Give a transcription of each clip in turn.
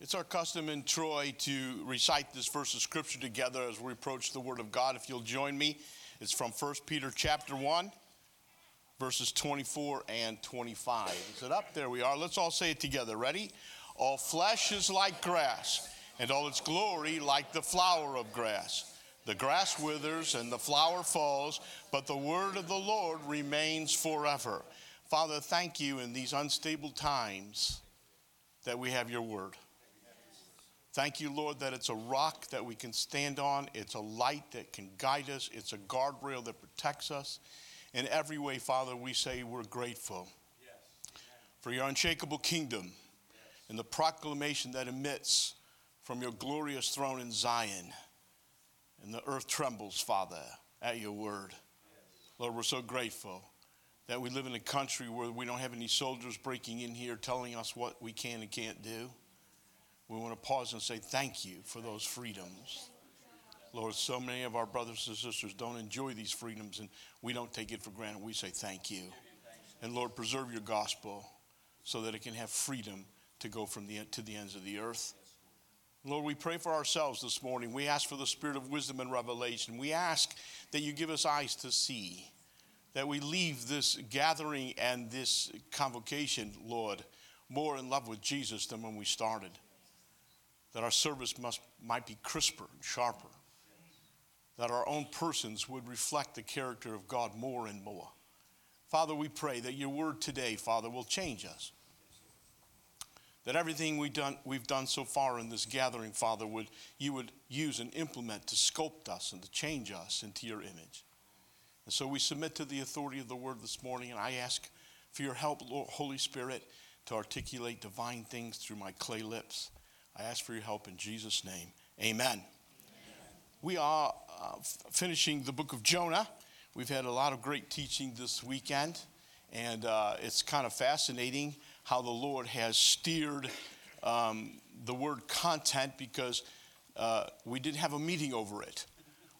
It's our custom in Troy to recite this verse of scripture together as we approach the word of God. If you'll join me, it's from 1 Peter chapter 1, verses 24 and 25. Is it up? There we are. Let's all say it together. Ready? All flesh is like grass, and all its glory like the flower of grass. The grass withers and the flower falls, but the word of the Lord remains forever. Father, thank you in these unstable times that we have your word. Thank you, Lord, that it's a rock that we can stand on. It's a light that can guide us. It's a guardrail that protects us. In every way, Father, we say we're grateful yes. for your unshakable kingdom yes. and the proclamation that emits from your glorious throne in Zion. And the earth trembles, Father, at your word. Yes. Lord, we're so grateful that we live in a country where we don't have any soldiers breaking in here telling us what we can and can't do we want to pause and say thank you for those freedoms. Lord, so many of our brothers and sisters don't enjoy these freedoms and we don't take it for granted. We say thank you. And Lord, preserve your gospel so that it can have freedom to go from the to the ends of the earth. Lord, we pray for ourselves this morning. We ask for the spirit of wisdom and revelation. We ask that you give us eyes to see, that we leave this gathering and this convocation, Lord, more in love with Jesus than when we started that our service must, might be crisper and sharper, that our own persons would reflect the character of God more and more. Father, we pray that your word today, Father, will change us. That everything we've done, we've done so far in this gathering, Father, would, you would use and implement to sculpt us and to change us into your image. And so we submit to the authority of the word this morning, and I ask for your help, Lord, Holy Spirit, to articulate divine things through my clay lips. I ask for your help in Jesus' name. Amen. Amen. We are uh, f- finishing the book of Jonah. We've had a lot of great teaching this weekend, and uh, it's kind of fascinating how the Lord has steered um, the word content because uh, we didn't have a meeting over it.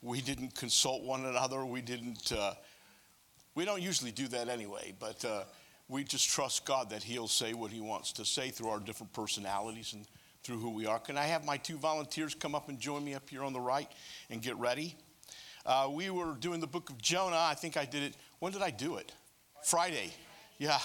We didn't consult one another. We didn't. Uh, we don't usually do that anyway, but uh, we just trust God that He'll say what He wants to say through our different personalities and through who we are. Can I have my two volunteers come up and join me up here on the right and get ready? Uh, we were doing the book of Jonah. I think I did it. When did I do it? Friday. Yeah.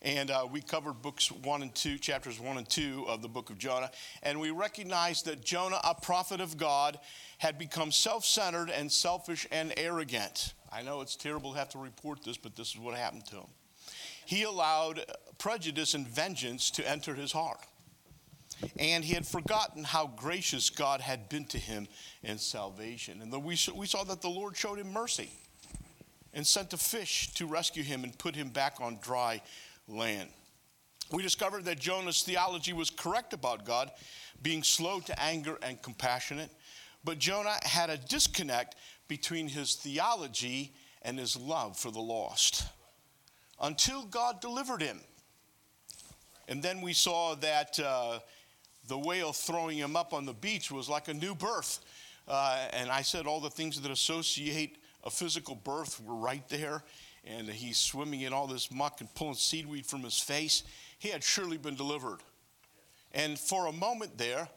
And uh, we covered books one and two, chapters one and two of the book of Jonah. And we recognized that Jonah, a prophet of God, had become self centered and selfish and arrogant. I know it's terrible to have to report this, but this is what happened to him. He allowed prejudice and vengeance to enter his heart and he had forgotten how gracious God had been to him in salvation. And we, saw that the Lord showed him mercy and sent a fish to rescue him and put him back on dry land. We discovered that Jonah's theology was correct about God, being slow to anger and compassionate. But Jonah had a disconnect between his theology and his love for the lost until God delivered him. And then we saw that uh, the whale throwing him up on the beach was like a new birth. Uh, and I said all the things that associate a physical birth were right there. And he's swimming in all this muck and pulling seaweed from his face. He had surely been delivered. And for a moment there,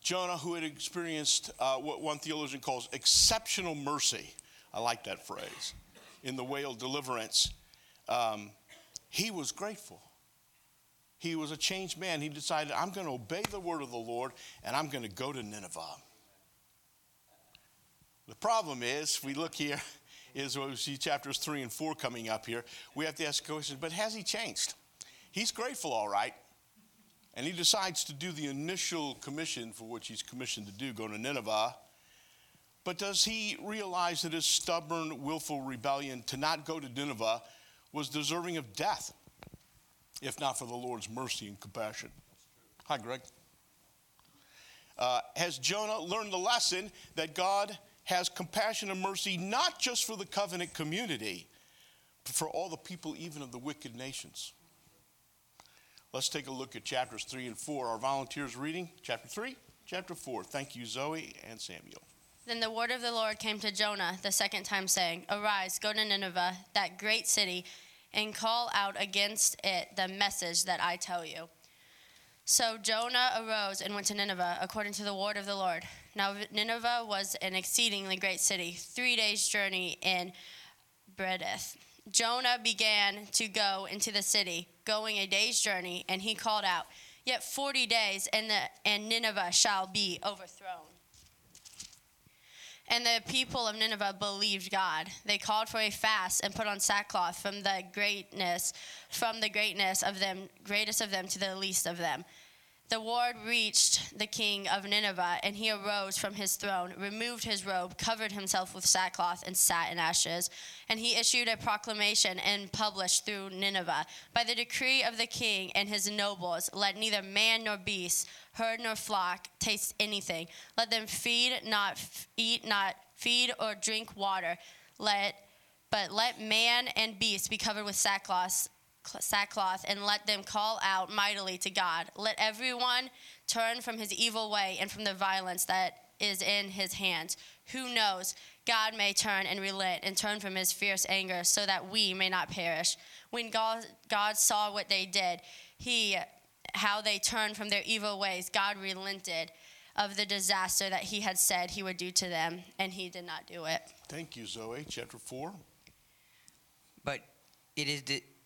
Jonah, who had experienced uh, what one theologian calls exceptional mercy, I like that phrase, in the whale deliverance, um, he was grateful he was a changed man. He decided, I'm going to obey the word of the Lord and I'm going to go to Nineveh. The problem is, if we look here, is we see chapters three and four coming up here. We have to ask the question, but has he changed? He's grateful, all right. And he decides to do the initial commission for which he's commissioned to do, go to Nineveh. But does he realize that his stubborn, willful rebellion to not go to Nineveh was deserving of death? If not for the Lord's mercy and compassion. Hi, Greg. Uh, has Jonah learned the lesson that God has compassion and mercy not just for the covenant community, but for all the people, even of the wicked nations? Let's take a look at chapters 3 and 4. Our volunteers reading chapter 3, chapter 4. Thank you, Zoe and Samuel. Then the word of the Lord came to Jonah the second time, saying, Arise, go to Nineveh, that great city and call out against it the message that I tell you. So Jonah arose and went to Nineveh according to the word of the Lord. Now Nineveh was an exceedingly great city, three days' journey in breadth. Jonah began to go into the city, going a day's journey, and he called out, Yet forty days, and, the, and Nineveh shall be overthrown. And the people of Nineveh believed God. They called for a fast and put on sackcloth from the greatness, from the greatness of them, greatest of them to the least of them. The word reached the king of Nineveh, and he arose from his throne, removed his robe, covered himself with sackcloth, and sat in ashes. And he issued a proclamation and published through Nineveh By the decree of the king and his nobles, let neither man nor beast, herd nor flock taste anything. Let them feed, not eat, not feed or drink water. Let but let man and beast be covered with sackcloth sackcloth and let them call out mightily to God. Let everyone turn from his evil way and from the violence that is in his hands. Who knows? God may turn and relent and turn from his fierce anger so that we may not perish. When God, God saw what they did, he how they turned from their evil ways, God relented of the disaster that he had said he would do to them, and he did not do it. Thank you, Zoe. Chapter 4. But it is di-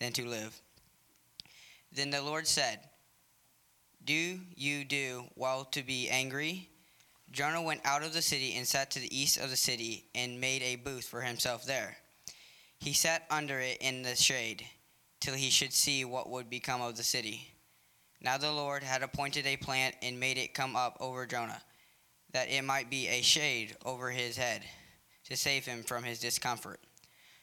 than to live. Then the Lord said, Do you do well to be angry? Jonah went out of the city and sat to the east of the city and made a booth for himself there. He sat under it in the shade till he should see what would become of the city. Now the Lord had appointed a plant and made it come up over Jonah, that it might be a shade over his head, to save him from his discomfort.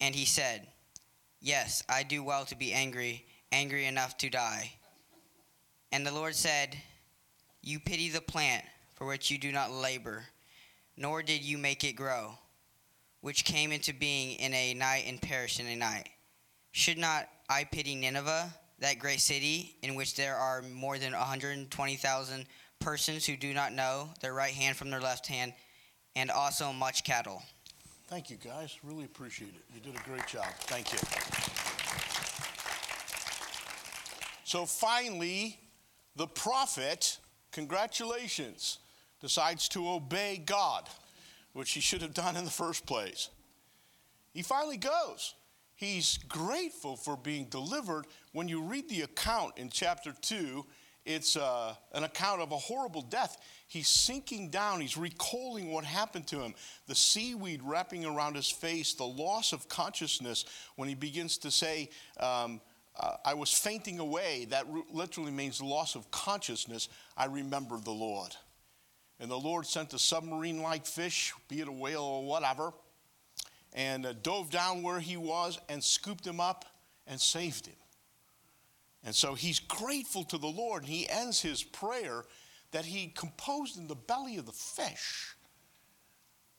And he said, Yes, I do well to be angry, angry enough to die. And the Lord said, You pity the plant for which you do not labor, nor did you make it grow, which came into being in a night and perished in a night. Should not I pity Nineveh, that great city, in which there are more than 120,000 persons who do not know their right hand from their left hand, and also much cattle? Thank you, guys. Really appreciate it. You did a great job. Thank you. So finally, the prophet, congratulations, decides to obey God, which he should have done in the first place. He finally goes. He's grateful for being delivered. When you read the account in chapter 2, it's uh, an account of a horrible death. He's sinking down. He's recalling what happened to him the seaweed wrapping around his face, the loss of consciousness when he begins to say, um, uh, I was fainting away. That literally means loss of consciousness. I remember the Lord. And the Lord sent a submarine like fish, be it a whale or whatever, and uh, dove down where he was and scooped him up and saved him. And so he's grateful to the Lord. And he ends his prayer that he composed in the belly of the fish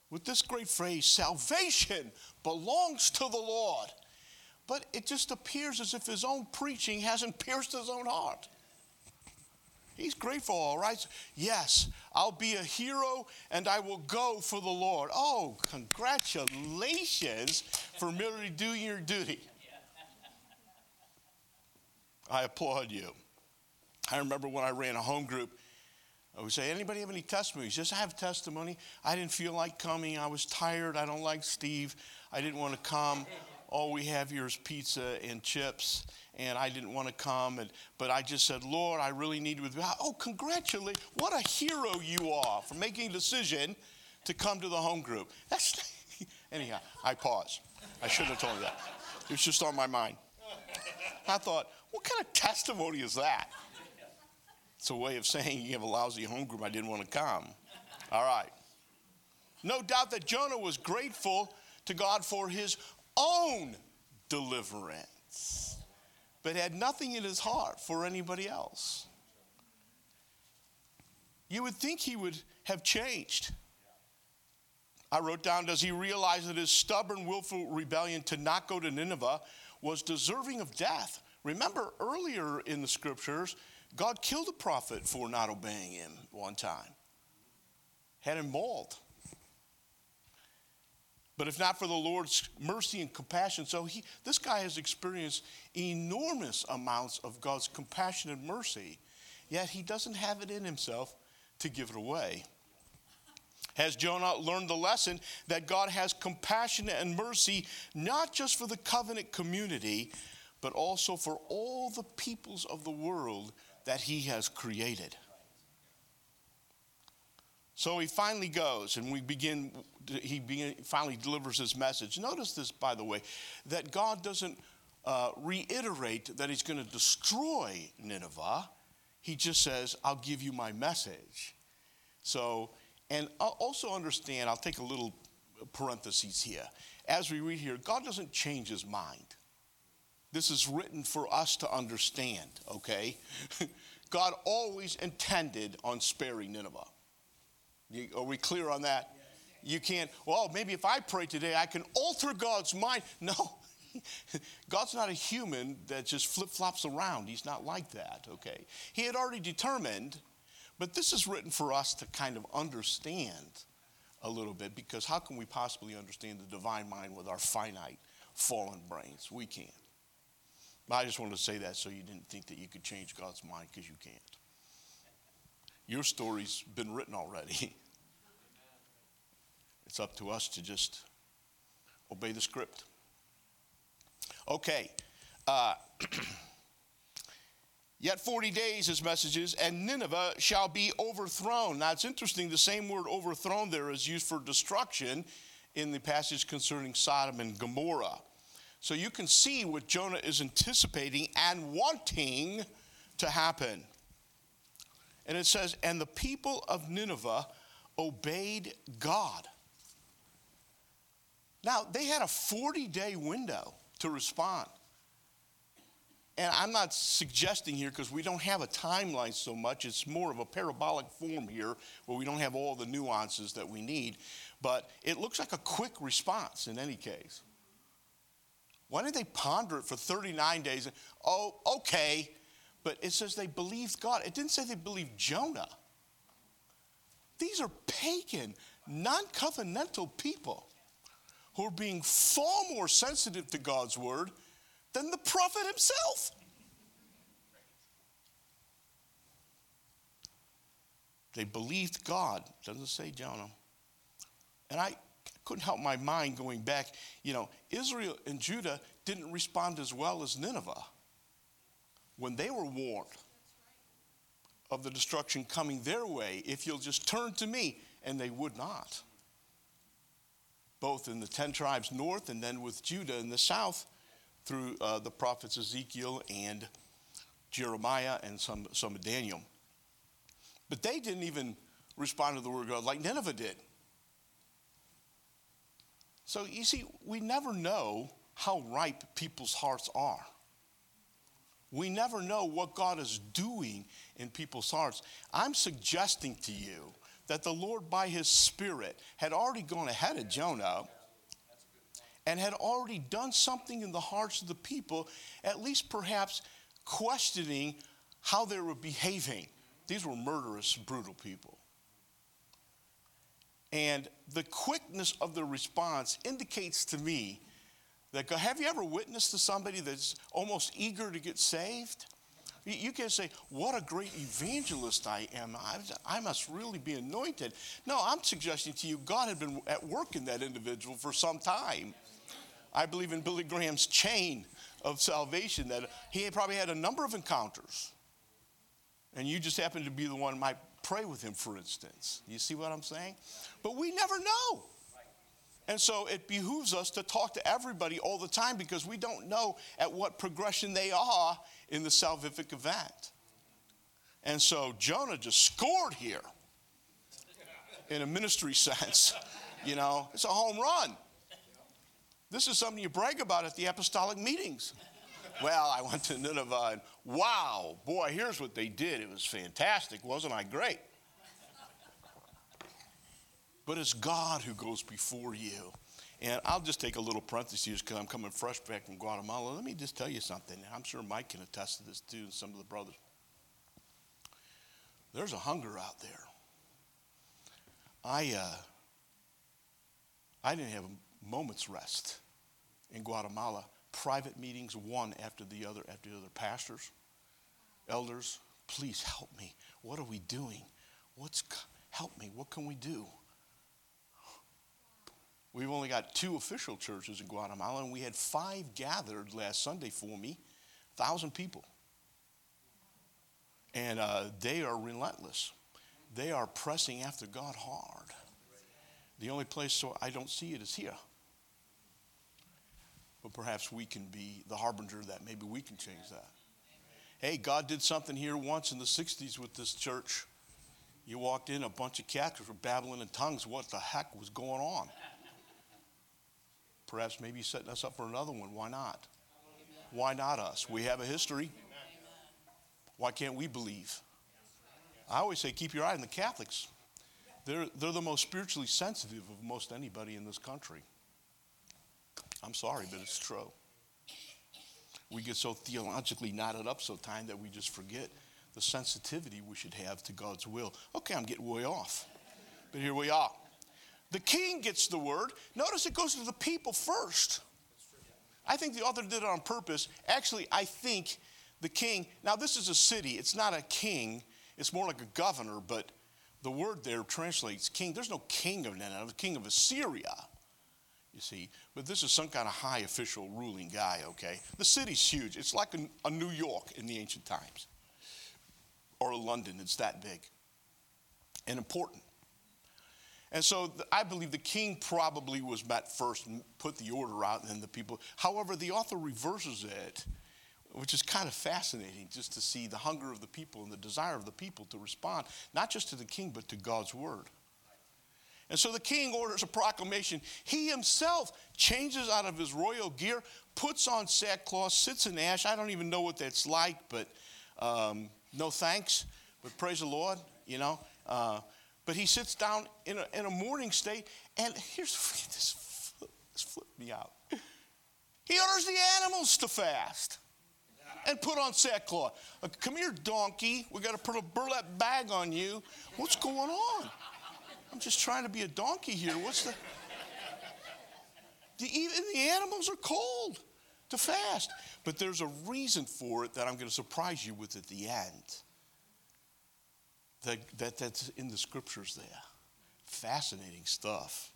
with this great phrase salvation belongs to the Lord. But it just appears as if his own preaching hasn't pierced his own heart. He's grateful, all right? Yes, I'll be a hero and I will go for the Lord. Oh, congratulations for merely doing your duty. I applaud you. I remember when I ran a home group, I would say, anybody have any testimonies? Just I have testimony. I didn't feel like coming. I was tired. I don't like Steve. I didn't want to come. all we have here is pizza and chips, and I didn't want to come, and but I just said, Lord, I really need me. Oh, congratulate! What a hero you are for making a decision to come to the home group. That's anyhow. I pause. I shouldn't have told you that. It was just on my mind. I thought, what kind of testimony is that? It's a way of saying you have a lousy home group. I didn't want to come. All right. No doubt that Jonah was grateful to God for his own deliverance, but had nothing in his heart for anybody else. You would think he would have changed. I wrote down, does he realize that his stubborn, willful rebellion to not go to Nineveh was deserving of death? Remember earlier in the scriptures, God killed a prophet for not obeying him one time, had him mauled. But if not for the Lord's mercy and compassion, so he, this guy has experienced enormous amounts of God's compassion and mercy, yet he doesn't have it in himself to give it away. Has Jonah learned the lesson that God has compassion and mercy not just for the covenant community, but also for all the peoples of the world that he has created? So he finally goes, and we begin. He begin, finally delivers his message. Notice this, by the way, that God doesn't uh, reiterate that he's going to destroy Nineveh. He just says, "I'll give you my message." So, and I'll also understand. I'll take a little parentheses here. As we read here, God doesn't change His mind. This is written for us to understand. Okay, God always intended on sparing Nineveh. You, are we clear on that? You can't, well, maybe if I pray today, I can alter God's mind. No, God's not a human that just flip flops around. He's not like that, okay? He had already determined, but this is written for us to kind of understand a little bit because how can we possibly understand the divine mind with our finite, fallen brains? We can't. But I just wanted to say that so you didn't think that you could change God's mind because you can't. Your story's been written already. It's up to us to just obey the script. Okay. Uh, Yet 40 days, his messages, and Nineveh shall be overthrown. Now it's interesting, the same word overthrown there is used for destruction in the passage concerning Sodom and Gomorrah. So you can see what Jonah is anticipating and wanting to happen. And it says, And the people of Nineveh obeyed God. Now, they had a 40 day window to respond. And I'm not suggesting here because we don't have a timeline so much. It's more of a parabolic form here where we don't have all the nuances that we need. But it looks like a quick response in any case. Why didn't they ponder it for 39 days? Oh, okay. But it says they believed God. It didn't say they believed Jonah. These are pagan, non covenantal people who are being far more sensitive to God's word than the prophet himself. They believed God, doesn't say Jonah. And I couldn't help my mind going back. You know, Israel and Judah didn't respond as well as Nineveh when they were warned of the destruction coming their way. If you'll just turn to me, and they would not. Both in the 10 tribes north and then with Judah in the south through uh, the prophets Ezekiel and Jeremiah and some, some of Daniel. But they didn't even respond to the word of God like Nineveh did. So you see, we never know how ripe people's hearts are. We never know what God is doing in people's hearts. I'm suggesting to you that the Lord, by his Spirit, had already gone ahead of Jonah and had already done something in the hearts of the people, at least perhaps questioning how they were behaving. These were murderous, brutal people. And the quickness of the response indicates to me that God, have you ever witnessed to somebody that's almost eager to get saved? You can say, What a great evangelist I am. I, must really be anointed. No, I'm suggesting to you, God had been at work in that individual for some time. I believe in Billy Graham's chain of salvation that he probably had a number of encounters. And you just happen to be the one pray with him, for instance. You see what I'm saying? But we never know. And so it behooves us to talk to everybody all the time because we don't know at what progression they are in the salvific event. And so Jonah just scored here in a ministry sense. You know, it's a home run. This is something you brag about at the apostolic meetings. Well, I went to Nineveh and wow, boy, here's what they did. It was fantastic. Wasn't I great? But it's God who goes before you. And I'll just take a little parenthesis because I'm coming fresh back from Guatemala. Let me just tell you something. I'm sure Mike can attest to this too, and some of the brothers. There's a hunger out there. I, uh, I didn't have a moment's rest in Guatemala. Private meetings, one after the other, after the other. Pastors, elders, please help me. What are we doing? What's help me? What can we do? We've only got two official churches in Guatemala, and we had five gathered last Sunday for me, thousand people. And uh, they are relentless. They are pressing after God hard. The only place so I don't see it is here. But perhaps we can be the harbinger that maybe we can change that. Hey, God did something here once in the 60s with this church. You walked in, a bunch of cats were babbling in tongues. What the heck was going on? Perhaps maybe setting us up for another one. Why not? Why not us? We have a history. Why can't we believe? I always say keep your eye on the Catholics. They're, they're the most spiritually sensitive of most anybody in this country. I'm sorry, but it's true. We get so theologically knotted up so tight that we just forget the sensitivity we should have to God's will. Okay, I'm getting way off. But here we are. The king gets the word. Notice it goes to the people first. I think the author did it on purpose. Actually, I think the king, now this is a city, it's not a king, it's more like a governor, but the word there translates king. There's no king of Nineveh, king of Assyria, you see. But this is some kind of high official ruling guy, okay? The city's huge. It's like a, a New York in the ancient times or a London. It's that big and important. And so I believe the king probably was met first and put the order out, and then the people. However, the author reverses it, which is kind of fascinating just to see the hunger of the people and the desire of the people to respond, not just to the king, but to God's word. And so the king orders a proclamation. He himself changes out of his royal gear, puts on sackcloth, sits in ash. I don't even know what that's like, but um, no thanks. But praise the Lord, you know. Uh, but he sits down in a, in a mourning state, and here's this, this flipped me out. He orders the animals to fast and put on sackcloth. Come here, donkey. We got to put a burlap bag on you. What's going on? I'm just trying to be a donkey here. What's the. the even the animals are cold to fast. But there's a reason for it that I'm going to surprise you with at the end that, that that's in the scriptures there. Fascinating stuff.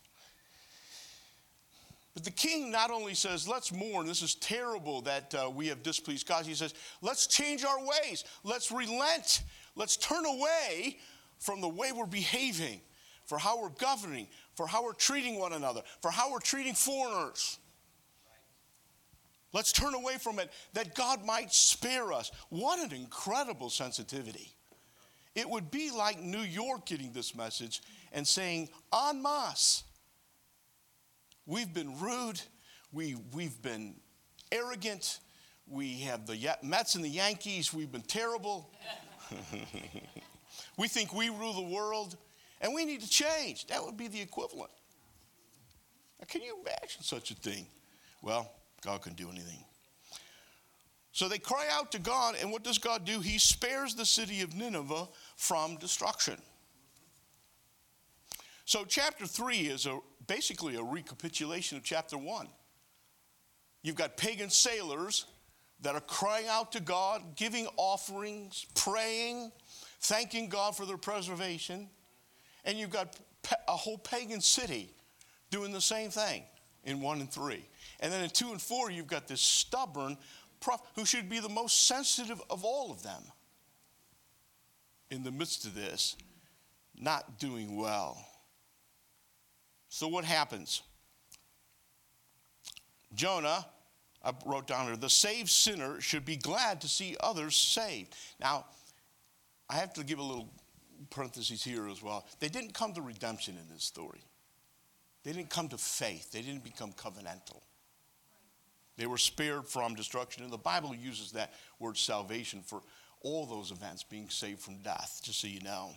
But the king not only says, let's mourn, this is terrible that uh, we have displeased God. He says, let's change our ways. Let's relent. Let's turn away from the way we're behaving, for how we're governing, for how we're treating one another, for how we're treating foreigners. Let's turn away from it that God might spare us. What an incredible sensitivity. It would be like New York getting this message and saying, en masse, we've been rude, we, we've been arrogant, we have the Mets and the Yankees, we've been terrible. we think we rule the world, and we need to change. That would be the equivalent. Now, can you imagine such a thing? Well, God can do anything. So they cry out to God, and what does God do? He spares the city of Nineveh from destruction. So, chapter 3 is a, basically a recapitulation of chapter 1. You've got pagan sailors that are crying out to God, giving offerings, praying, thanking God for their preservation. And you've got a whole pagan city doing the same thing in 1 and 3. And then in 2 and 4, you've got this stubborn prophet who should be the most sensitive of all of them. In the midst of this, not doing well. So, what happens? Jonah, I wrote down here, the saved sinner should be glad to see others saved. Now, I have to give a little parentheses here as well. They didn't come to redemption in this story, they didn't come to faith, they didn't become covenantal. They were spared from destruction. And the Bible uses that word salvation for all those events, being saved from death, just so you know.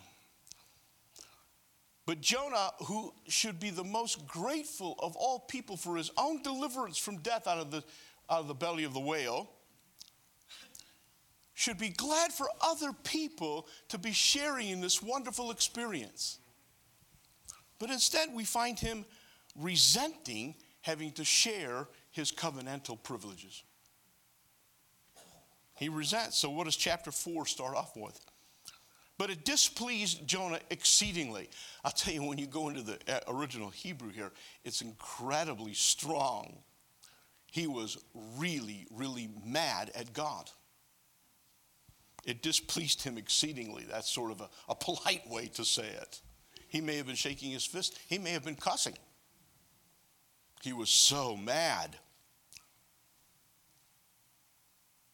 But Jonah, who should be the most grateful of all people for his own deliverance from death out of the, out of the belly of the whale, should be glad for other people to be sharing in this wonderful experience. But instead, we find him resenting having to share his covenantal privileges. He resents. So, what does chapter 4 start off with? But it displeased Jonah exceedingly. I'll tell you, when you go into the uh, original Hebrew here, it's incredibly strong. He was really, really mad at God. It displeased him exceedingly. That's sort of a, a polite way to say it. He may have been shaking his fist, he may have been cussing. He was so mad.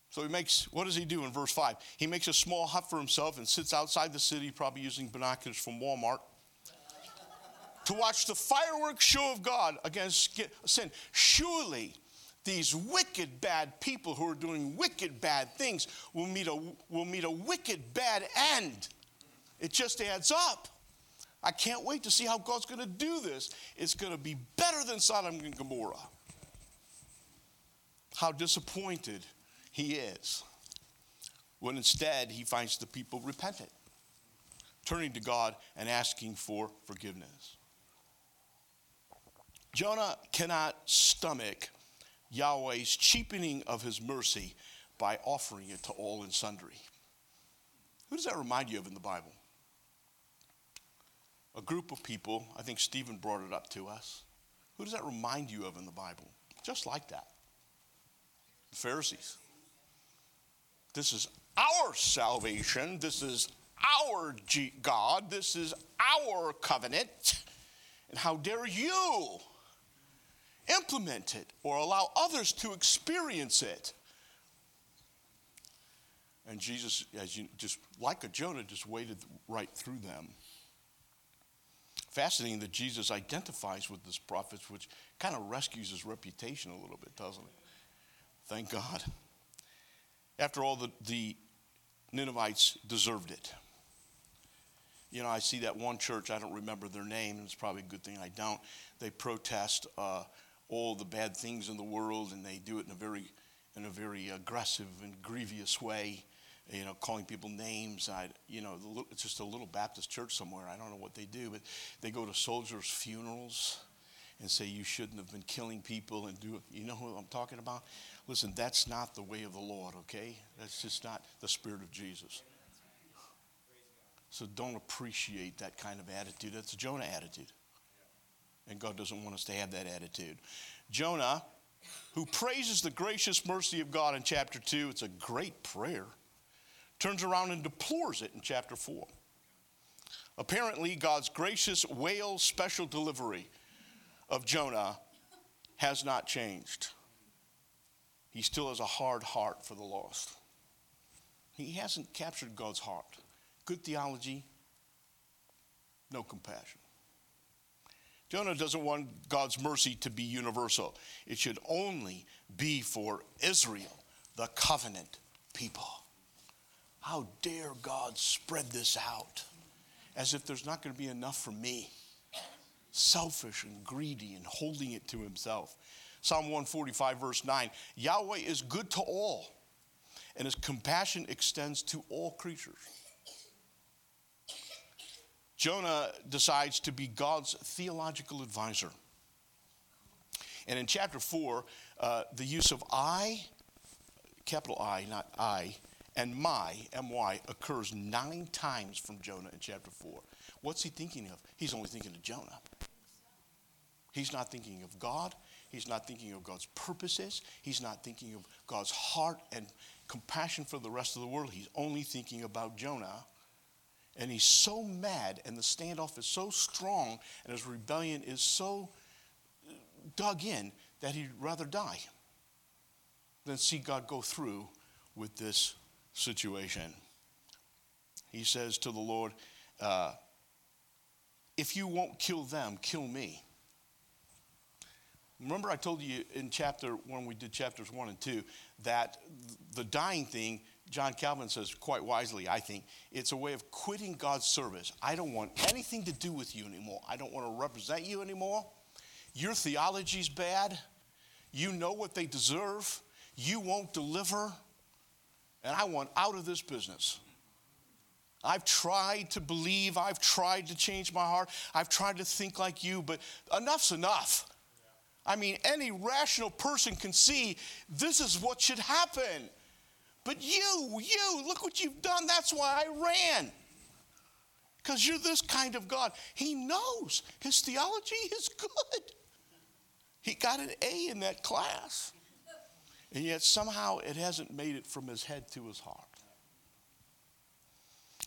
So he makes, what does he do in verse 5? He makes a small hut for himself and sits outside the city, probably using binoculars from Walmart, to watch the fireworks show of God against sin. Surely these wicked bad people who are doing wicked bad things will meet a, will meet a wicked bad end. It just adds up. I can't wait to see how God's going to do this. It's going to be better than Sodom and Gomorrah. How disappointed he is when instead he finds the people repentant, turning to God and asking for forgiveness. Jonah cannot stomach Yahweh's cheapening of his mercy by offering it to all and sundry. Who does that remind you of in the Bible? a group of people, I think Stephen brought it up to us. Who does that remind you of in the Bible? Just like that. The Pharisees. This is our salvation. This is our God. This is our covenant. And how dare you implement it or allow others to experience it? And Jesus, as you just like a Jonah, just waded right through them fascinating that Jesus identifies with this prophet, which kind of rescues his reputation a little bit, doesn't it? Thank God. After all, the, the Ninevites deserved it. You know, I see that one church, I don't remember their name, and it's probably a good thing I don't. They protest uh, all the bad things in the world, and they do it in a very, in a very aggressive and grievous way you know, calling people names. I, you know, it's just a little Baptist church somewhere. I don't know what they do, but they go to soldiers' funerals and say you shouldn't have been killing people and do. You know who I'm talking about? Listen, that's not the way of the Lord, okay? That's just not the spirit of Jesus. So don't appreciate that kind of attitude. That's a Jonah attitude. And God doesn't want us to have that attitude. Jonah, who praises the gracious mercy of God in chapter 2, it's a great prayer turns around and deplores it in chapter 4. Apparently, God's gracious whale special delivery of Jonah has not changed. He still has a hard heart for the lost. He hasn't captured God's heart. Good theology, no compassion. Jonah doesn't want God's mercy to be universal. It should only be for Israel, the covenant people. How dare God spread this out as if there's not going to be enough for me? Selfish and greedy and holding it to himself. Psalm 145, verse 9 Yahweh is good to all, and his compassion extends to all creatures. Jonah decides to be God's theological advisor. And in chapter 4, uh, the use of I, capital I, not I, and my, M-Y, occurs nine times from Jonah in chapter 4. What's he thinking of? He's only thinking of Jonah. He's not thinking of God. He's not thinking of God's purposes. He's not thinking of God's heart and compassion for the rest of the world. He's only thinking about Jonah. And he's so mad, and the standoff is so strong, and his rebellion is so dug in that he'd rather die than see God go through with this situation. He says to the Lord, uh, If you won't kill them, kill me. Remember, I told you in chapter, when we did chapters one and two, that the dying thing, John Calvin says quite wisely, I think, it's a way of quitting God's service. I don't want anything to do with you anymore. I don't want to represent you anymore. Your theology's bad. You know what they deserve. You won't deliver. And I want out of this business. I've tried to believe. I've tried to change my heart. I've tried to think like you, but enough's enough. I mean, any rational person can see this is what should happen. But you, you, look what you've done. That's why I ran. Because you're this kind of God. He knows his theology is good. He got an A in that class. And yet somehow it hasn't made it from his head to his heart.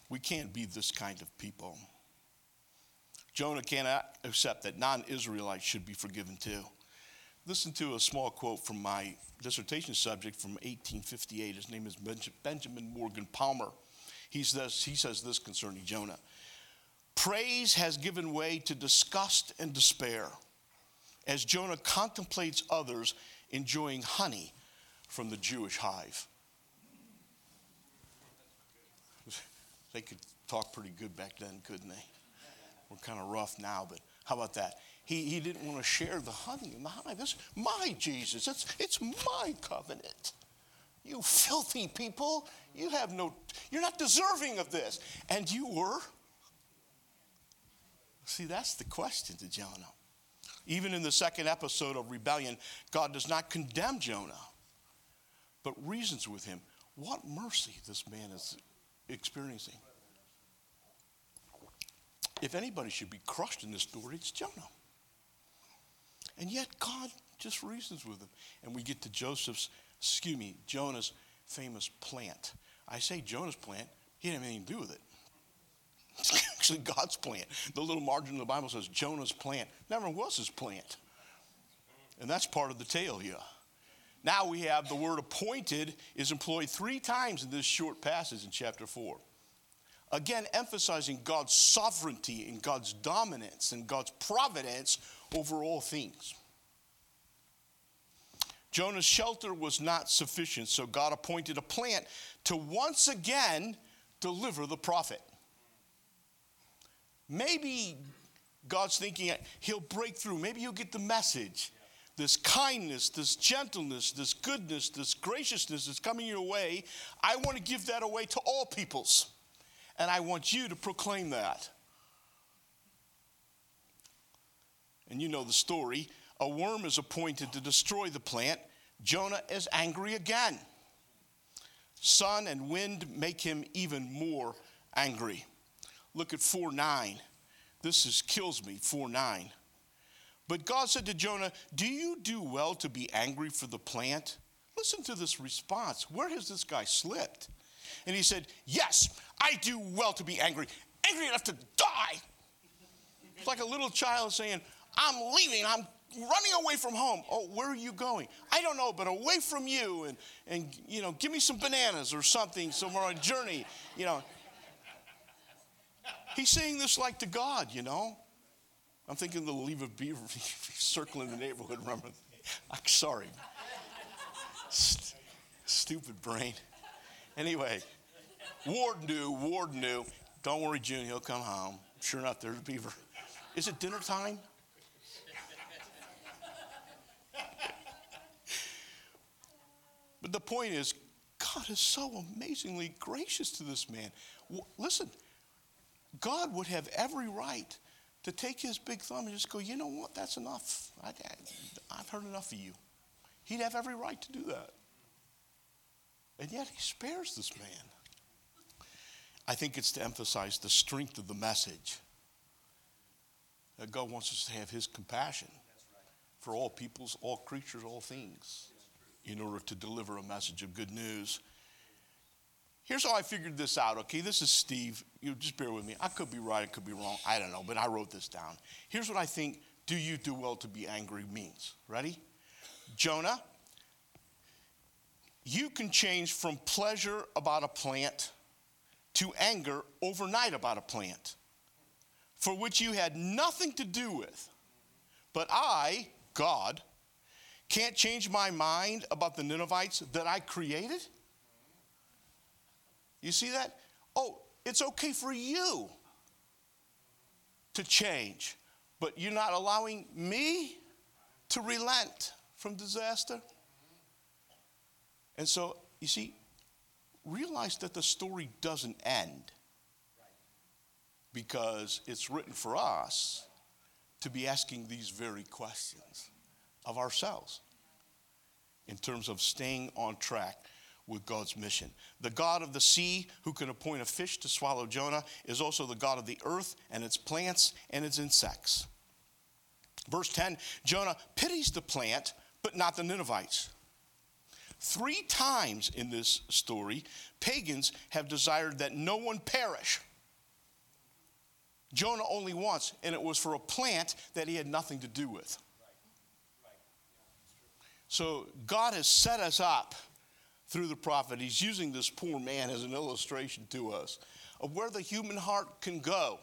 We can't be this kind of people. Jonah cannot accept that non Israelites should be forgiven too. Listen to a small quote from my dissertation subject from 1858. His name is Benjamin Morgan Palmer. He says, he says this concerning Jonah Praise has given way to disgust and despair as Jonah contemplates others enjoying honey from the Jewish hive. They could talk pretty good back then, couldn't they? We're kind of rough now, but how about that? He, he didn't want to share the honey and the hive. That's my Jesus. It's, it's my covenant. You filthy people. You have no, you're not deserving of this. And you were. See, that's the question to Jonah. Even in the second episode of rebellion, God does not condemn Jonah, but reasons with him. What mercy this man is experiencing. If anybody should be crushed in this story, it's Jonah. And yet God just reasons with him. And we get to Joseph's, excuse me, Jonah's famous plant. I say Jonah's plant, he didn't have anything to do with it. It's actually God's plant. The little margin of the Bible says Jonah's plant. Never was his plant. And that's part of the tale here. Now we have the word appointed is employed three times in this short passage in chapter 4. Again, emphasizing God's sovereignty and God's dominance and God's providence over all things. Jonah's shelter was not sufficient, so God appointed a plant to once again deliver the prophet. Maybe God's thinking he'll break through, maybe he'll get the message. This kindness, this gentleness, this goodness, this graciousness is coming your way. I want to give that away to all peoples. And I want you to proclaim that. And you know the story. A worm is appointed to destroy the plant. Jonah is angry again. Sun and wind make him even more angry. Look at 4 9. This is, kills me, 4 9. But God said to Jonah, Do you do well to be angry for the plant? Listen to this response. Where has this guy slipped? And he said, Yes, I do well to be angry, angry enough to die. It's like a little child saying, I'm leaving. I'm running away from home. Oh, where are you going? I don't know, but away from you and, and you know, give me some bananas or something somewhere on a journey, you know. He's saying this like to God, you know. I'm thinking the Leave It to Beaver circling the neighborhood, remember? I'm sorry. St- stupid brain. Anyway, Ward knew, Ward knew. Don't worry, June, he'll come home. Sure enough, there's a Beaver. Is it dinner time? But the point is, God is so amazingly gracious to this man. Listen, God would have every right to take his big thumb and just go, you know what, that's enough. I, have heard enough of you. He'd have every right to do that. And yet he spares this man. I think it's to emphasize the strength of the message that God wants us to have his compassion. for all peoples, all creatures, all things, in order to deliver a message of good news. Here's how I figured this out, okay? This is Steve. You just bear with me. I could be right, I could be wrong. I don't know, but I wrote this down. Here's what I think do you do well to be angry means. Ready? Jonah, you can change from pleasure about a plant to anger overnight about a plant for which you had nothing to do with. But I, God, can't change my mind about the Ninevites that I created? You see that? Oh, it's okay for you to change, but you're not allowing me to relent from disaster? And so, you see, realize that the story doesn't end because it's written for us to be asking these very questions of ourselves in terms of staying on track with God's mission. The God of the sea, who can appoint a fish to swallow Jonah, is also the God of the earth and its plants and its insects. Verse 10 Jonah pities the plant, but not the Ninevites. Three times in this story, pagans have desired that no one perish. Jonah only once, and it was for a plant that he had nothing to do with. So God has set us up through the prophet. He's using this poor man as an illustration to us of where the human heart can go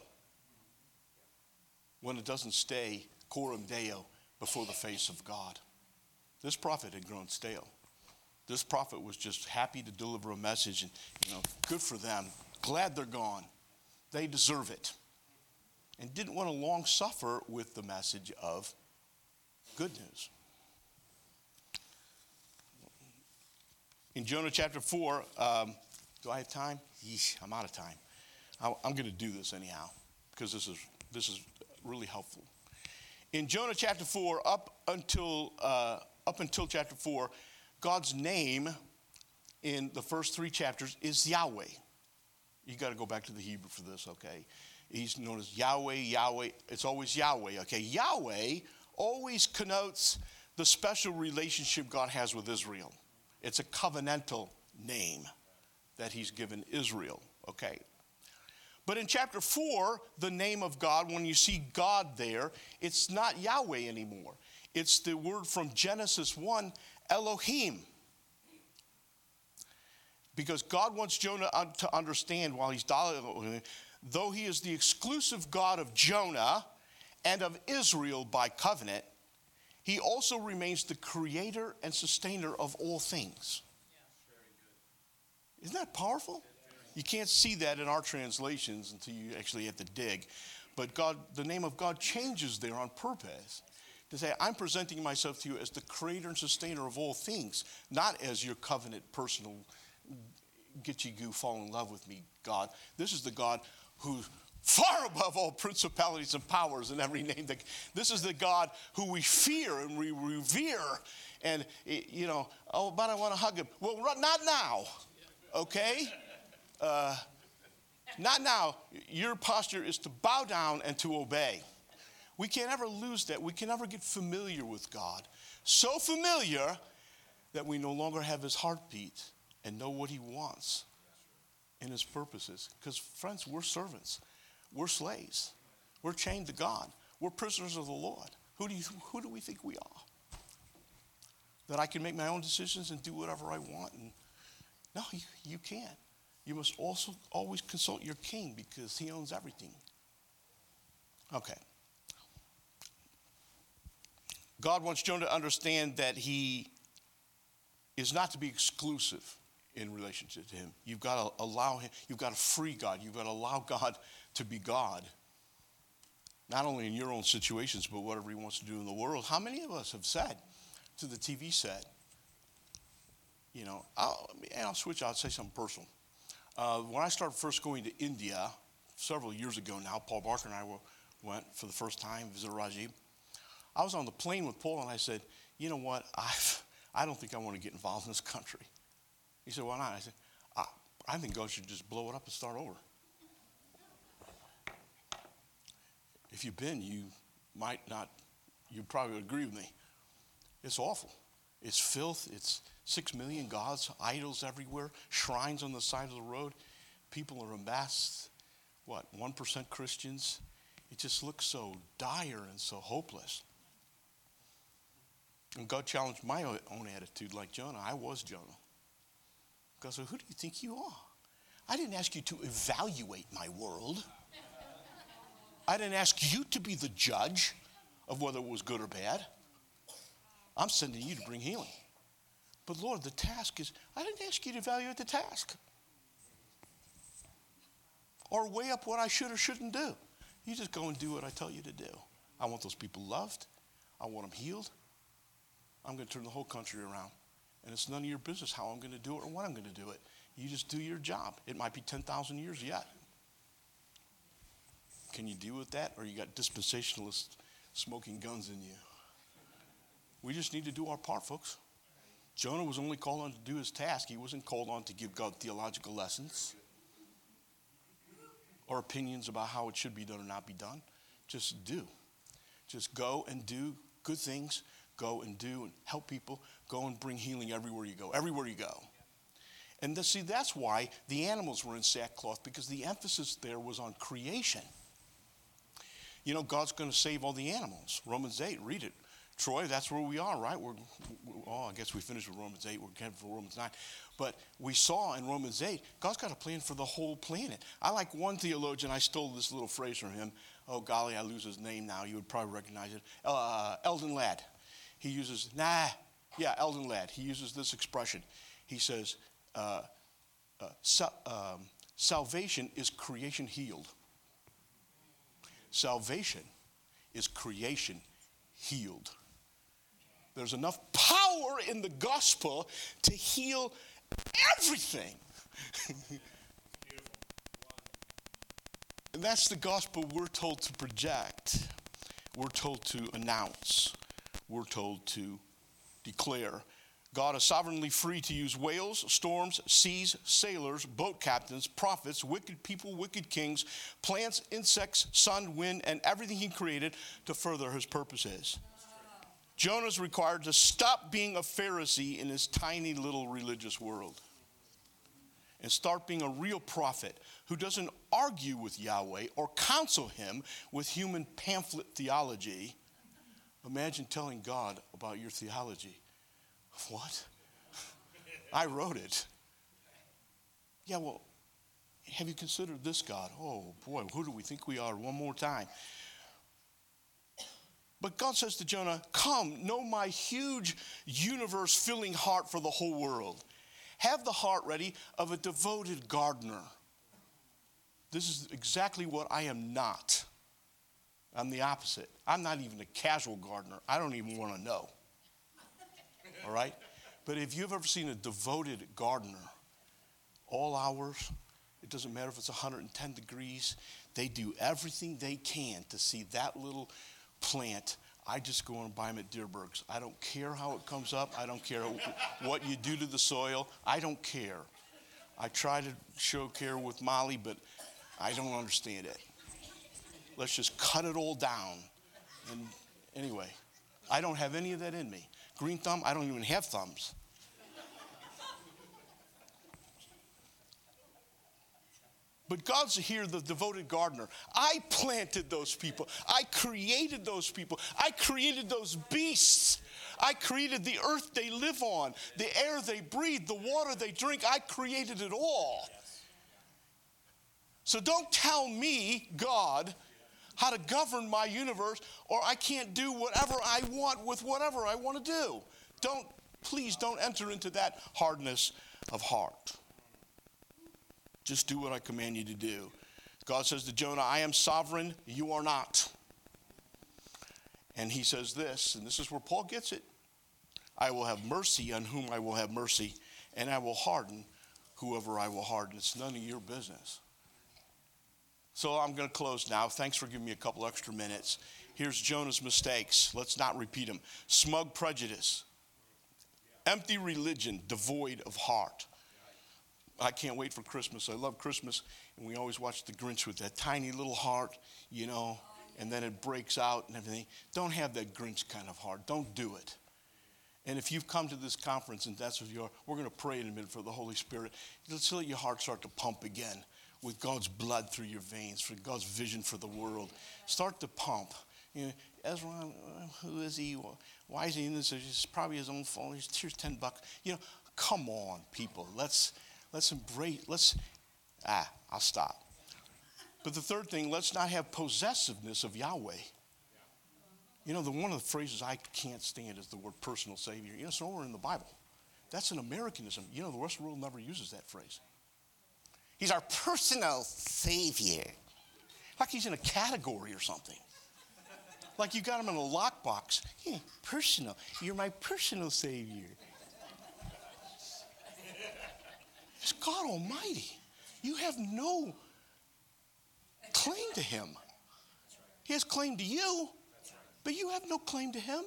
when it doesn't stay coram deo before the face of God. This prophet had grown stale. This prophet was just happy to deliver a message, and you know, good for them. Glad they're gone. They deserve it. And didn't want to long suffer with the message of good news. In Jonah chapter 4, um, do I have time? Yeesh, I'm out of time. I'm going to do this anyhow because this is, this is really helpful. In Jonah chapter 4, up until, uh, up until chapter 4, God's name in the first three chapters is Yahweh. You got to go back to the Hebrew for this, okay? He's known as Yahweh, Yahweh. It's always Yahweh, okay? Yahweh always connotes the special relationship God has with Israel. It's a covenantal name that he's given Israel, okay? But in chapter 4, the name of God, when you see God there, it's not Yahweh anymore. It's the word from Genesis 1, Elohim. Because God wants Jonah to understand while he's dialoguing, though he is the exclusive God of Jonah and of Israel by covenant, he also remains the creator and sustainer of all things. Isn't that powerful? You can't see that in our translations until you actually have to dig. But God, the name of God changes there on purpose to say, I'm presenting myself to you as the creator and sustainer of all things, not as your covenant personal get you goo, fall in love with me, God. This is the God who far above all principalities and powers and every name that this is the god who we fear and we revere. And you know oh but i want to hug him. Well not now okay? Uh, not now. Your posture is to bow down and to obey. We can't ever lose that. We can never get familiar with god. So familiar that we no longer have his heartbeat and know what he wants and his purposes. Because friends we're servants we're slaves. We're chained to God. We're prisoners of the Lord. Who do, you, who do we think we are? That I can make my own decisions and do whatever I want? And no, you, you can't. You must also always consult your king because he owns everything. Okay. God wants Jonah to understand that he is not to be exclusive in relationship to him. You've got to allow him, you've got to free God. You've got to allow God to be God, not only in your own situations, but whatever He wants to do in the world. How many of us have said to the TV set, you know, I'll, I'll switch out, say something personal. Uh, when I started first going to India several years ago now, Paul Barker and I were, went for the first time, visit Rajib. I was on the plane with Paul and I said, you know what, I've, I don't think I want to get involved in this country. He said, why not? I said, I, I think God should just blow it up and start over. If you've been, you might not, you probably agree with me. It's awful. It's filth. It's six million gods, idols everywhere, shrines on the side of the road. People are amassed. What, 1% Christians? It just looks so dire and so hopeless. And God challenged my own attitude like Jonah. I was Jonah. God said, Who do you think you are? I didn't ask you to evaluate my world. I didn't ask you to be the judge of whether it was good or bad. I'm sending you to bring healing. But Lord, the task is, I didn't ask you to evaluate the task or weigh up what I should or shouldn't do. You just go and do what I tell you to do. I want those people loved. I want them healed. I'm going to turn the whole country around. And it's none of your business how I'm going to do it or when I'm going to do it. You just do your job. It might be 10,000 years yet. Can you deal with that? Or you got dispensationalists smoking guns in you? We just need to do our part, folks. Jonah was only called on to do his task. He wasn't called on to give God theological lessons or opinions about how it should be done or not be done. Just do. Just go and do good things. Go and do and help people. Go and bring healing everywhere you go. Everywhere you go. And the, see, that's why the animals were in sackcloth because the emphasis there was on creation. You know, God's going to save all the animals. Romans 8, read it. Troy, that's where we are, right? We're, oh, I guess we finished with Romans 8. We're headed for Romans 9. But we saw in Romans 8, God's got a plan for the whole planet. I like one theologian, I stole this little phrase from him. Oh, golly, I lose his name now. You would probably recognize it. Uh, Eldon Ladd. He uses, nah, yeah, Eldon Ladd. He uses this expression. He says, uh, uh, um, salvation is creation healed. Salvation is creation healed. There's enough power in the gospel to heal everything. and that's the gospel we're told to project, we're told to announce, we're told to declare. God is sovereignly free to use whales, storms, seas, sailors, boat captains, prophets, wicked people, wicked kings, plants, insects, sun, wind, and everything he created to further his purposes. Jonah's required to stop being a Pharisee in his tiny little religious world and start being a real prophet who doesn't argue with Yahweh or counsel him with human pamphlet theology. Imagine telling God about your theology. What? I wrote it. Yeah, well, have you considered this God? Oh boy, who do we think we are? One more time. But God says to Jonah, Come, know my huge universe filling heart for the whole world. Have the heart ready of a devoted gardener. This is exactly what I am not. I'm the opposite. I'm not even a casual gardener. I don't even want to know. All right? But if you've ever seen a devoted gardener, all hours, it doesn't matter if it's 110 degrees, they do everything they can to see that little plant, I just go and buy them at Dierberg's. I don't care how it comes up. I don't care what you do to the soil. I don't care. I try to show care with Molly, but I don't understand it. Let's just cut it all down. And anyway, I don't have any of that in me. Green thumb, I don't even have thumbs. But God's here, the devoted gardener. I planted those people. I created those people. I created those beasts. I created the earth they live on, the air they breathe, the water they drink. I created it all. So don't tell me, God, how to govern my universe, or I can't do whatever I want with whatever I want to do. Don't, please don't enter into that hardness of heart. Just do what I command you to do. God says to Jonah, I am sovereign, you are not. And he says this, and this is where Paul gets it I will have mercy on whom I will have mercy, and I will harden whoever I will harden. It's none of your business. So I'm going to close now. Thanks for giving me a couple extra minutes. Here's Jonah's mistakes. Let's not repeat them. Smug prejudice, empty religion, devoid of heart. I can't wait for Christmas. I love Christmas, and we always watch the Grinch with that tiny little heart, you know, and then it breaks out and everything. Don't have that Grinch kind of heart. Don't do it. And if you've come to this conference and that's what you are, we're going to pray in a minute for the Holy Spirit. Let's let your heart start to pump again with God's blood through your veins, for God's vision for the world. Start to pump. You know, Ezra, who is he? Why is he in this? It's probably his own fault. Here's 10 bucks. You know, come on, people. Let's, let's embrace, let's, ah, I'll stop. But the third thing, let's not have possessiveness of Yahweh. You know, the one of the phrases I can't stand is the word personal savior. You know, it's nowhere in the Bible. That's an Americanism. You know, the the world never uses that phrase. He's our personal savior. Like he's in a category or something. Like you got him in a lockbox. Personal. You're my personal savior. It's God Almighty. You have no claim to him. He has claim to you, but you have no claim to him.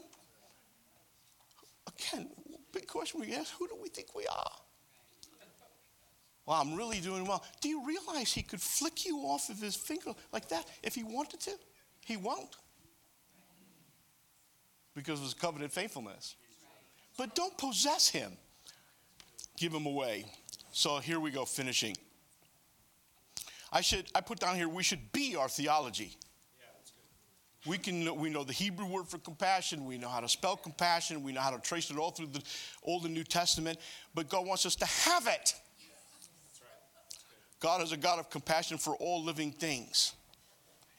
Again, big question we ask who do we think we are? Well, I'm really doing well. Do you realize he could flick you off of his finger like that if he wanted to? He won't. Because of his covenant faithfulness. But don't possess him, give him away. So here we go, finishing. I should I put down here we should be our theology. We can we know the Hebrew word for compassion. We know how to spell compassion. We know how to trace it all through the Old and New Testament. But God wants us to have it. God is a God of compassion for all living things.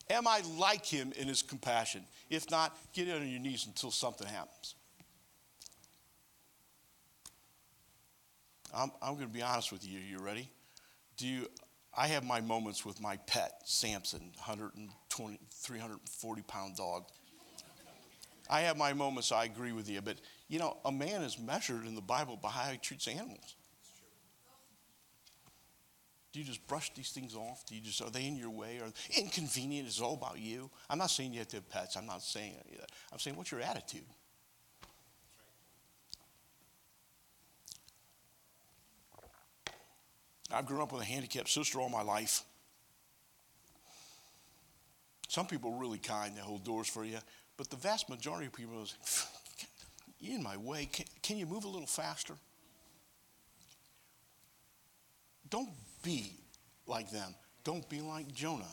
Am I like Him in His compassion? If not, get on your knees until something happens. I'm, I'm going to be honest with you. You ready? Do you? I have my moments with my pet, Samson, 120, 340 pound dog. I have my moments, I agree with you, but you know, a man is measured in the Bible by how he treats animals. Do you just brush these things off? Do you just are they in your way? Are inconvenient? Is it all about you? I'm not saying you have to have pets. I'm not saying that. I'm saying what's your attitude? I've grown up with a handicapped sister all my life. Some people are really kind, they hold doors for you, but the vast majority of people is, you're in my way. Can, can you move a little faster? Don't be like them. Don't be like Jonah.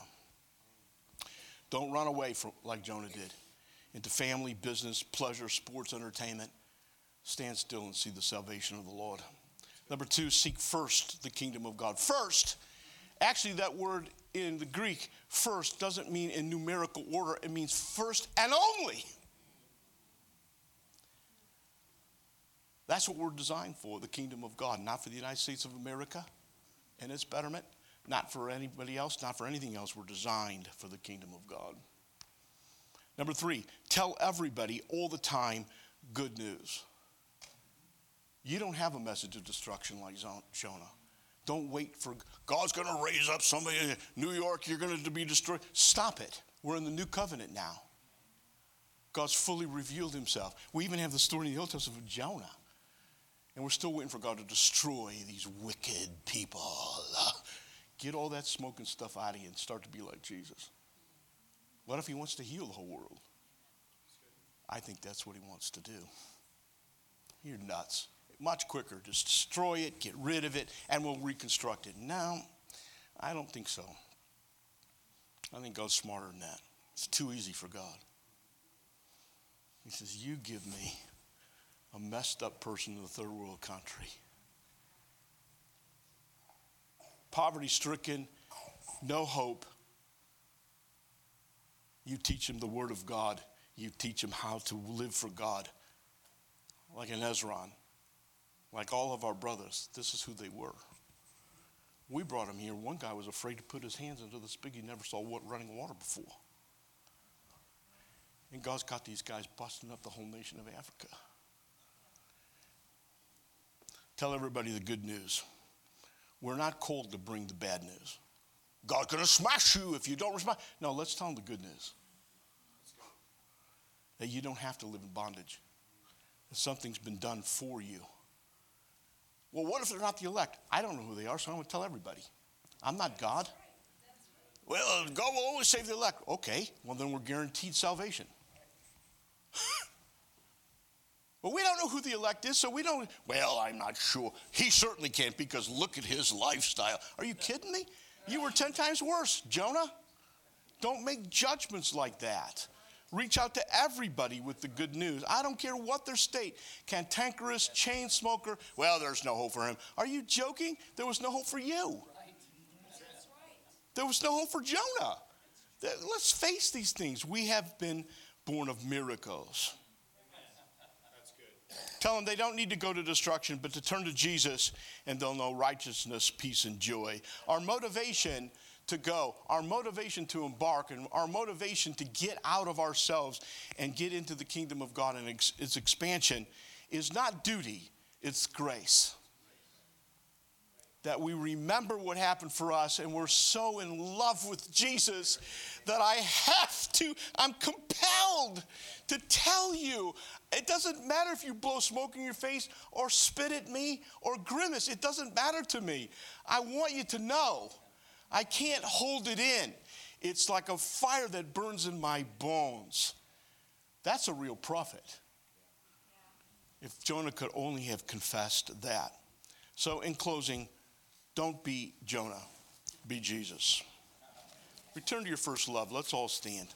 Don't run away from like Jonah did into family, business, pleasure, sports, entertainment. Stand still and see the salvation of the Lord. Number two, seek first the kingdom of God. First, actually, that word in the Greek, first, doesn't mean in numerical order, it means first and only. That's what we're designed for, the kingdom of God, not for the United States of America and its betterment, not for anybody else, not for anything else. We're designed for the kingdom of God. Number three, tell everybody all the time good news. You don't have a message of destruction like Jonah. Don't wait for God's going to raise up somebody in New York, you're going to be destroyed. Stop it. We're in the new covenant now. God's fully revealed himself. We even have the story in the Old Testament of Jonah. And we're still waiting for God to destroy these wicked people. Get all that smoking stuff out of you and start to be like Jesus. What if he wants to heal the whole world? I think that's what he wants to do. You're nuts much quicker. Just destroy it, get rid of it, and we'll reconstruct it. No, I don't think so. I think God's smarter than that. It's too easy for God. He says, You give me a messed up person in a third world country, poverty stricken, no hope. You teach him the Word of God. You teach him how to live for God, like an Ezron like all of our brothers, this is who they were. We brought him here. One guy was afraid to put his hands into the spigot. He never saw what running water before. And God's got these guys busting up the whole nation of Africa. Tell everybody the good news. We're not called to bring the bad news. God's going to smash you if you don't respond. No, let's tell them the good news. That you don't have to live in bondage. That something's been done for you. Well, what if they're not the elect? I don't know who they are, so I'm going to tell everybody. I'm not God. Well, God will always save the elect. Okay, well, then we're guaranteed salvation. Well, we don't know who the elect is, so we don't. Well, I'm not sure. He certainly can't because look at his lifestyle. Are you kidding me? You were 10 times worse, Jonah. Don't make judgments like that. Reach out to everybody with the good news. I don't care what their state. Cantankerous, chain smoker, well, there's no hope for him. Are you joking? There was no hope for you. There was no hope for Jonah. Let's face these things. We have been born of miracles. Tell them they don't need to go to destruction, but to turn to Jesus and they'll know righteousness, peace, and joy. Our motivation to go, our motivation to embark, and our motivation to get out of ourselves and get into the kingdom of God and its expansion is not duty, it's grace. That we remember what happened for us and we're so in love with Jesus that I have to, I'm compelled to tell you. It doesn't matter if you blow smoke in your face or spit at me or grimace, it doesn't matter to me. I want you to know I can't hold it in. It's like a fire that burns in my bones. That's a real prophet. If Jonah could only have confessed that. So, in closing, don't be Jonah, be Jesus. Return to your first love. Let's all stand.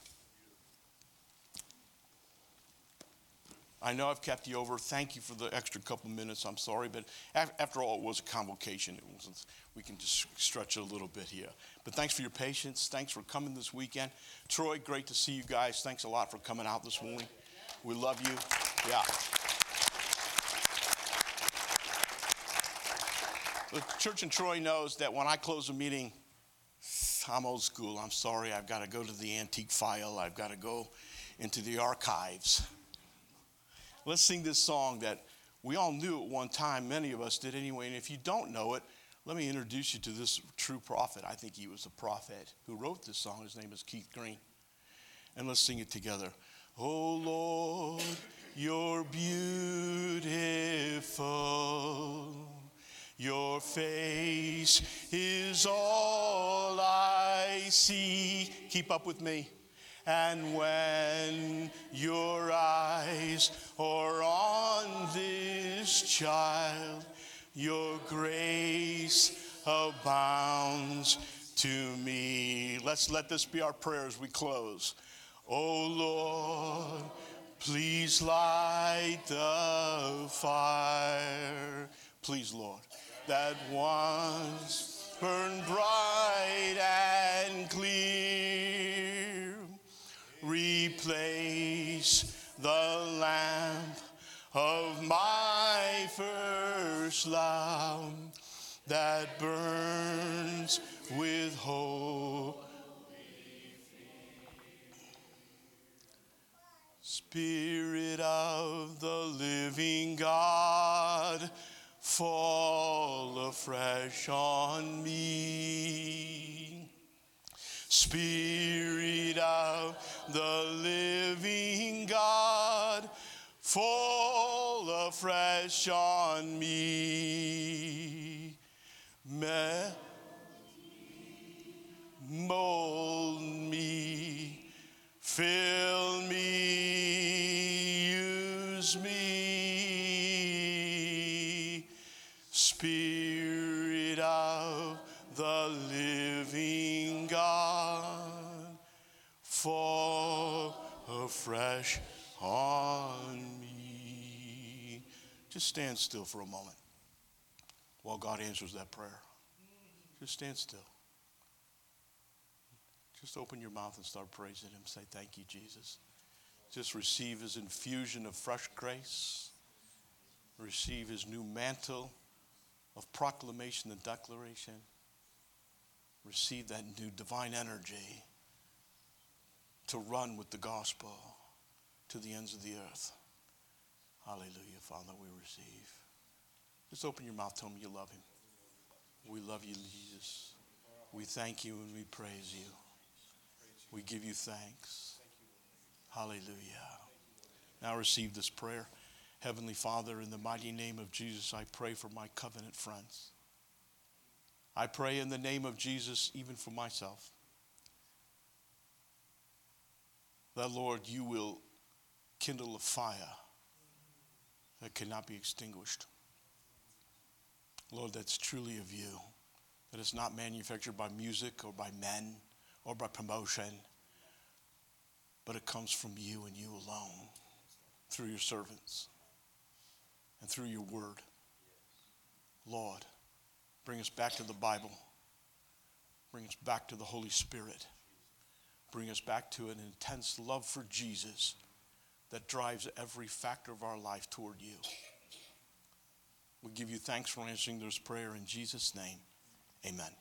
I know I've kept you over. Thank you for the extra couple minutes. I'm sorry, but after all, it was a convocation. It was, we can just stretch it a little bit here. But thanks for your patience. Thanks for coming this weekend. Troy, great to see you guys. Thanks a lot for coming out this morning. We love you. Yeah. The church in Troy knows that when I close a meeting, I'm old school. I'm sorry. I've got to go to the antique file. I've got to go into the archives. Let's sing this song that we all knew at one time. Many of us did anyway. And if you don't know it, let me introduce you to this true prophet. I think he was a prophet who wrote this song. His name is Keith Green. And let's sing it together. Oh Lord, you're beautiful. Your face is all I see. Keep up with me. And when your eyes are on this child, your grace abounds to me. Let's let this be our prayer as we close. Oh Lord, please light the fire. Please, Lord, that once burned bright and clear. Replace the lamp of my first love that burns with hope. Spirit of the living God, fall afresh on me. Spirit of the living God, fall afresh on me. Me- mold me, fill me, afresh on me. Just stand still for a moment while God answers that prayer. Just stand still. Just open your mouth and start praising Him. Say, Thank you, Jesus. Just receive His infusion of fresh grace, receive His new mantle of proclamation and declaration, receive that new divine energy to run with the gospel to the ends of the earth. Hallelujah, Father, we receive. Just open your mouth, tell him you love him. We love you, Jesus. We thank you and we praise you. We give you thanks. Hallelujah. Now receive this prayer. Heavenly Father, in the mighty name of Jesus, I pray for my covenant friends. I pray in the name of Jesus, even for myself, that, Lord, you will kindle a fire that cannot be extinguished. Lord, that's truly of you, that it's not manufactured by music or by men or by promotion, but it comes from you and you alone through your servants and through your word. Lord, bring us back to the Bible. Bring us back to the Holy Spirit. Bring us back to an intense love for Jesus that drives every factor of our life toward you. We give you thanks for answering this prayer in Jesus' name. Amen.